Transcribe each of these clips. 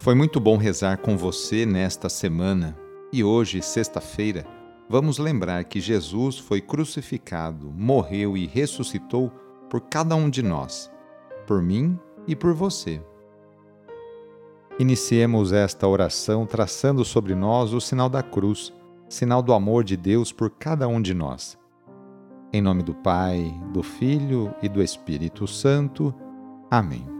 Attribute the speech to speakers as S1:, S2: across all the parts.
S1: Foi muito bom rezar com você nesta semana e hoje, sexta-feira, vamos lembrar que Jesus foi crucificado, morreu e ressuscitou por cada um de nós, por mim e por você. Iniciemos esta oração traçando sobre nós o sinal da cruz, sinal do amor de Deus por cada um de nós. Em nome do Pai, do Filho e do Espírito Santo. Amém.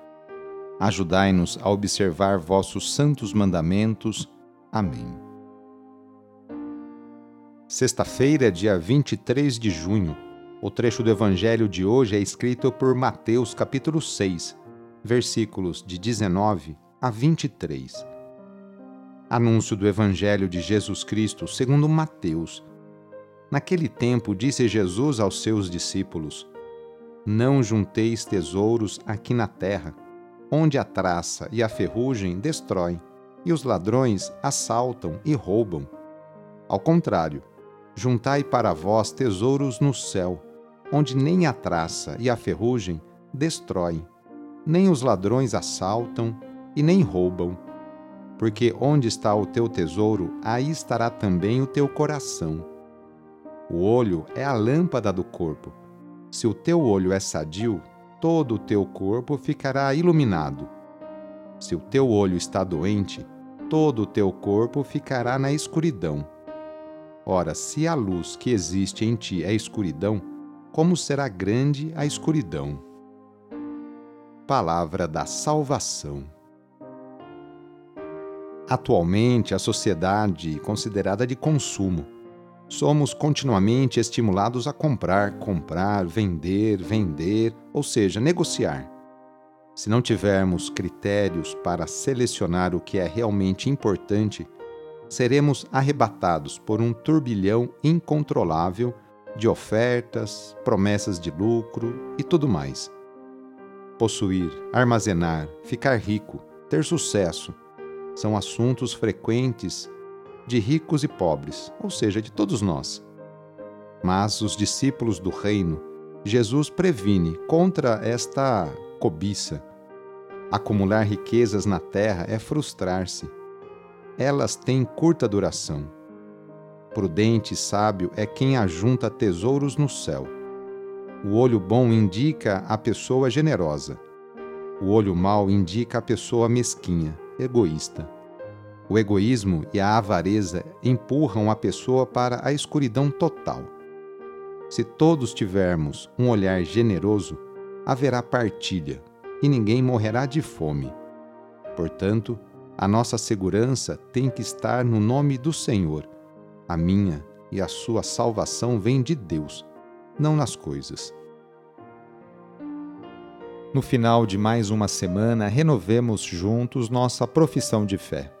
S1: Ajudai-nos a observar vossos santos mandamentos. Amém. Sexta-feira, dia 23 de junho. O trecho do evangelho de hoje é escrito por Mateus, capítulo 6, versículos de 19 a 23. Anúncio do evangelho de Jesus Cristo, segundo Mateus. Naquele tempo disse Jesus aos seus discípulos: Não junteis tesouros aqui na terra, onde a traça e a ferrugem destroem, e os ladrões assaltam e roubam. Ao contrário, juntai para vós tesouros no céu, onde nem a traça e a ferrugem destroem, nem os ladrões assaltam e nem roubam. Porque onde está o teu tesouro, aí estará também o teu coração. O olho é a lâmpada do corpo. Se o teu olho é sadio, todo o teu corpo ficará iluminado. Se o teu olho está doente, todo o teu corpo ficará na escuridão. Ora, se a luz que existe em ti é escuridão, como será grande a escuridão? Palavra da Salvação. Atualmente, a sociedade considerada de consumo somos continuamente estimulados a comprar, comprar, vender, vender, ou seja, negociar. Se não tivermos critérios para selecionar o que é realmente importante, seremos arrebatados por um turbilhão incontrolável de ofertas, promessas de lucro e tudo mais. Possuir, armazenar, ficar rico, ter sucesso são assuntos frequentes de ricos e pobres, ou seja, de todos nós. Mas os discípulos do reino, Jesus previne contra esta cobiça. Acumular riquezas na terra é frustrar-se. Elas têm curta duração. Prudente e sábio é quem ajunta tesouros no céu. O olho bom indica a pessoa generosa. O olho mau indica a pessoa mesquinha, egoísta. O egoísmo e a avareza empurram a pessoa para a escuridão total. Se todos tivermos um olhar generoso, haverá partilha e ninguém morrerá de fome. Portanto, a nossa segurança tem que estar no nome do Senhor. A minha e a sua salvação vem de Deus, não nas coisas. No final de mais uma semana, renovemos juntos nossa profissão de fé.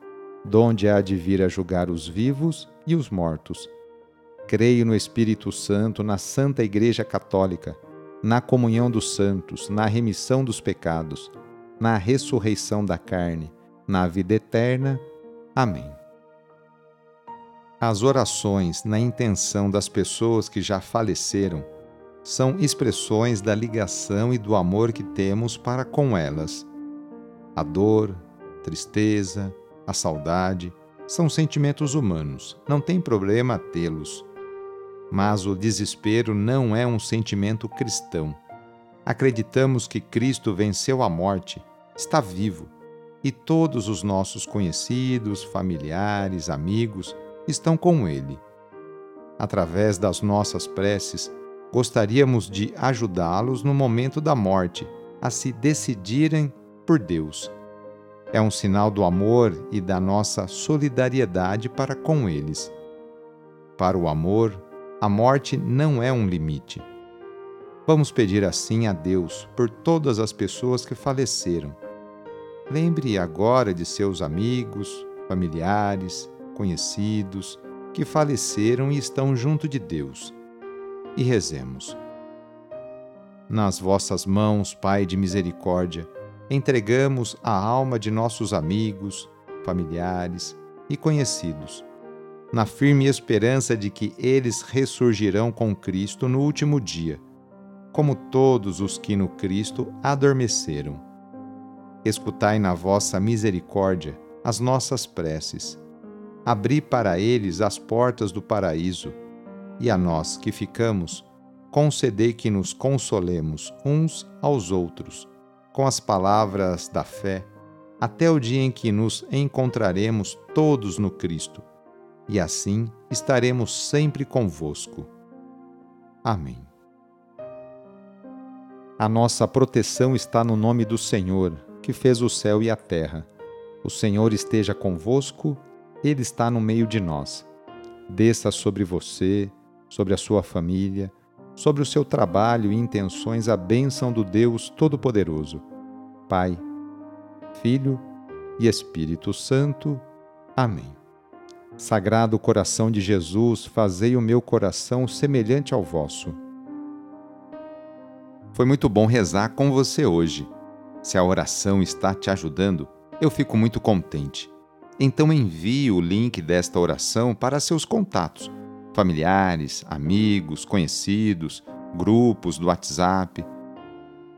S1: donde há de vir a julgar os vivos e os mortos. Creio no Espírito Santo, na Santa Igreja Católica, na comunhão dos santos, na remissão dos pecados, na ressurreição da carne, na vida eterna. Amém. As orações na intenção das pessoas que já faleceram são expressões da ligação e do amor que temos para com elas. A dor, tristeza, a saudade são sentimentos humanos, não tem problema tê-los. Mas o desespero não é um sentimento cristão. Acreditamos que Cristo venceu a morte, está vivo, e todos os nossos conhecidos, familiares, amigos estão com Ele. Através das nossas preces, gostaríamos de ajudá-los no momento da morte a se decidirem por Deus. É um sinal do amor e da nossa solidariedade para com eles. Para o amor, a morte não é um limite. Vamos pedir assim a Deus por todas as pessoas que faleceram. Lembre agora de seus amigos, familiares, conhecidos que faleceram e estão junto de Deus. E rezemos. Nas vossas mãos, Pai de misericórdia, entregamos a alma de nossos amigos, familiares e conhecidos, na firme esperança de que eles ressurgirão com Cristo no último dia, como todos os que no Cristo adormeceram. Escutai na vossa misericórdia as nossas preces. Abri para eles as portas do paraíso, e a nós que ficamos, concedei que nos consolemos uns aos outros, com as palavras da fé, até o dia em que nos encontraremos todos no Cristo, e assim estaremos sempre convosco. Amém. A nossa proteção está no nome do Senhor, que fez o céu e a terra. O Senhor esteja convosco, Ele está no meio de nós. Desça sobre você, sobre a sua família, sobre o seu trabalho e intenções a bênção do Deus Todo-Poderoso, Pai, Filho e Espírito Santo. Amém. Sagrado coração de Jesus, fazei o meu coração semelhante ao vosso. Foi muito bom rezar com você hoje. Se a oração está te ajudando, eu fico muito contente. Então envie o link desta oração para seus contatos familiares, amigos, conhecidos, grupos do WhatsApp.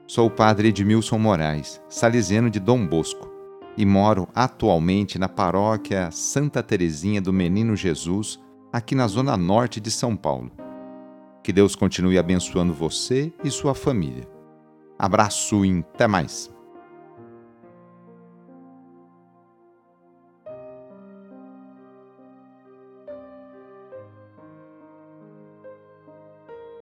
S1: Sou o padre Edmilson Moraes, salesiano de Dom Bosco, e moro atualmente na paróquia Santa Teresinha do Menino Jesus, aqui na zona norte de São Paulo. Que Deus continue abençoando você e sua família. Abraço e até mais!